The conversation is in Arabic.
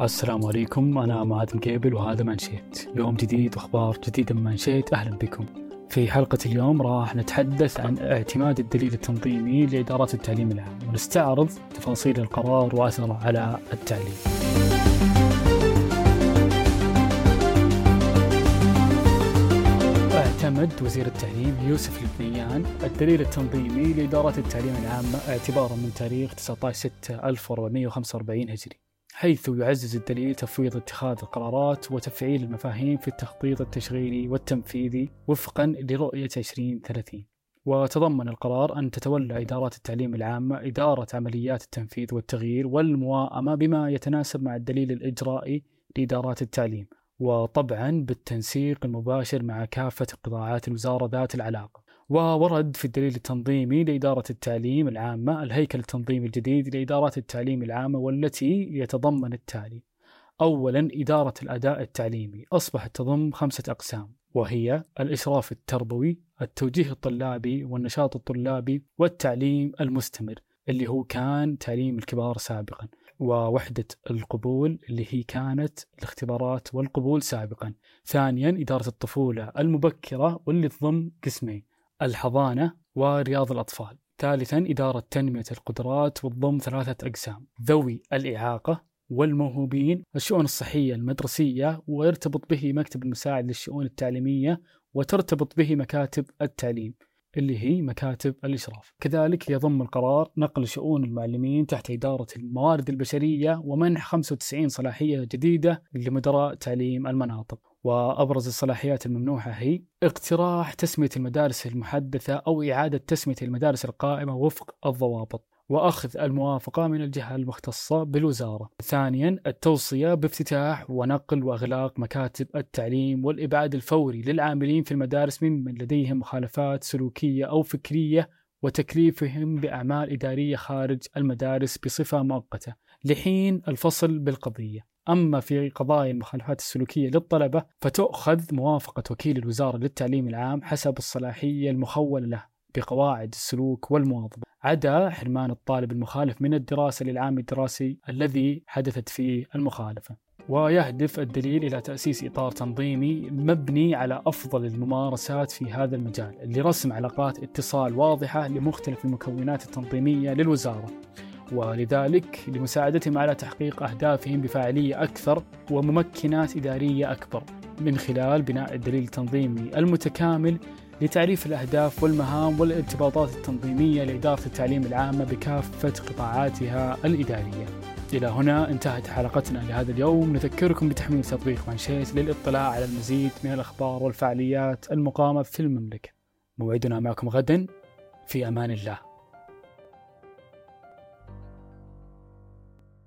السلام عليكم. أنا معاذ مقيبل وهذا منشيت يوم جديد وأخبار جديدة من منشيت أهلا بكم. في حلقة اليوم راح نتحدث عن اعتماد الدليل التنظيمي لإدارات التعليم العام ونستعرض تفاصيل القرار وأثره على التعليم. اعتمد وزير التعليم يوسف البنيان الدليل التنظيمي لإدارة التعليم العام اعتبارا من تاريخ 19 6 1445 هجري. حيث يعزز الدليل تفويض اتخاذ القرارات وتفعيل المفاهيم في التخطيط التشغيلي والتنفيذي وفقا لرؤية 2030 وتضمن القرار أن تتولى إدارات التعليم العامة إدارة عمليات التنفيذ والتغيير والمواءمة بما يتناسب مع الدليل الإجرائي لإدارات التعليم وطبعا بالتنسيق المباشر مع كافة قطاعات الوزارة ذات العلاقة. وورد في الدليل التنظيمي لإدارة التعليم العامة الهيكل التنظيمي الجديد لإدارات التعليم العامة والتي يتضمن التالي. أولا إدارة الأداء التعليمي. أصبحت تضم خمسة أقسام وهي الإشراف التربوي التوجيه الطلابي والنشاط الطلابي والتعليم المستمر اللي هو كان تعليم الكبار سابقا ووحدة القبول اللي هي كانت الاختبارات والقبول سابقا. ثانيا إدارة الطفولة المبكرة واللي تضم قسمين. الحضانة ورياض الأطفال. ثالثا إدارة تنمية القدرات وتضم ثلاثة أقسام ذوي الإعاقة والموهوبين الشؤون الصحية المدرسية ويرتبط به مكتب المساعد للشؤون التعليمية وترتبط به مكاتب التعليم اللي هي مكاتب الإشراف. كذلك يضم القرار نقل شؤون المعلمين تحت إدارة الموارد البشرية ومنح 95 صلاحية جديدة لمدراء تعليم المناطق. وأبرز الصلاحيات الممنوحة هي اقتراح تسمية المدارس المحدثة أو إعادة تسمية المدارس القائمة وفق الضوابط وأخذ الموافقة من الجهة المختصة بالوزارة. ثانيا التوصية بافتتاح ونقل وإغلاق مكاتب التعليم والإبعاد الفوري للعاملين في المدارس ممن لديهم مخالفات سلوكية أو فكرية وتكليفهم بأعمال إدارية خارج المدارس بصفة مؤقتة لحين الفصل بالقضية. أما في قضايا المخالفات السلوكية للطلبة فتؤخذ موافقة وكيل الوزارة للتعليم العام حسب الصلاحية المخولة له بقواعد السلوك والمواظبة عدا حرمان الطالب المخالف من الدراسة للعام الدراسي الذي حدثت فيه المخالفة. ويهدف الدليل إلى تأسيس إطار تنظيمي مبني على أفضل الممارسات في هذا المجال لرسم علاقات اتصال واضحة لمختلف المكونات التنظيمية للوزارة. ولذلك لمساعدتهم على تحقيق أهدافهم بفاعلية أكثر وممكنات إدارية أكبر من خلال بناء الدليل التنظيمي المتكامل لتعريف الأهداف والمهام والارتباطات التنظيمية لإدارة التعليم العامة بكافة قطاعاتها الإدارية. إلى هنا انتهت حلقتنا لهذا اليوم. نذكركم بتحميل تطبيق منشيت للاطلاع على المزيد من الأخبار والفعاليات المقامة في المملكة. موعدنا معكم غدا. في أمان الله.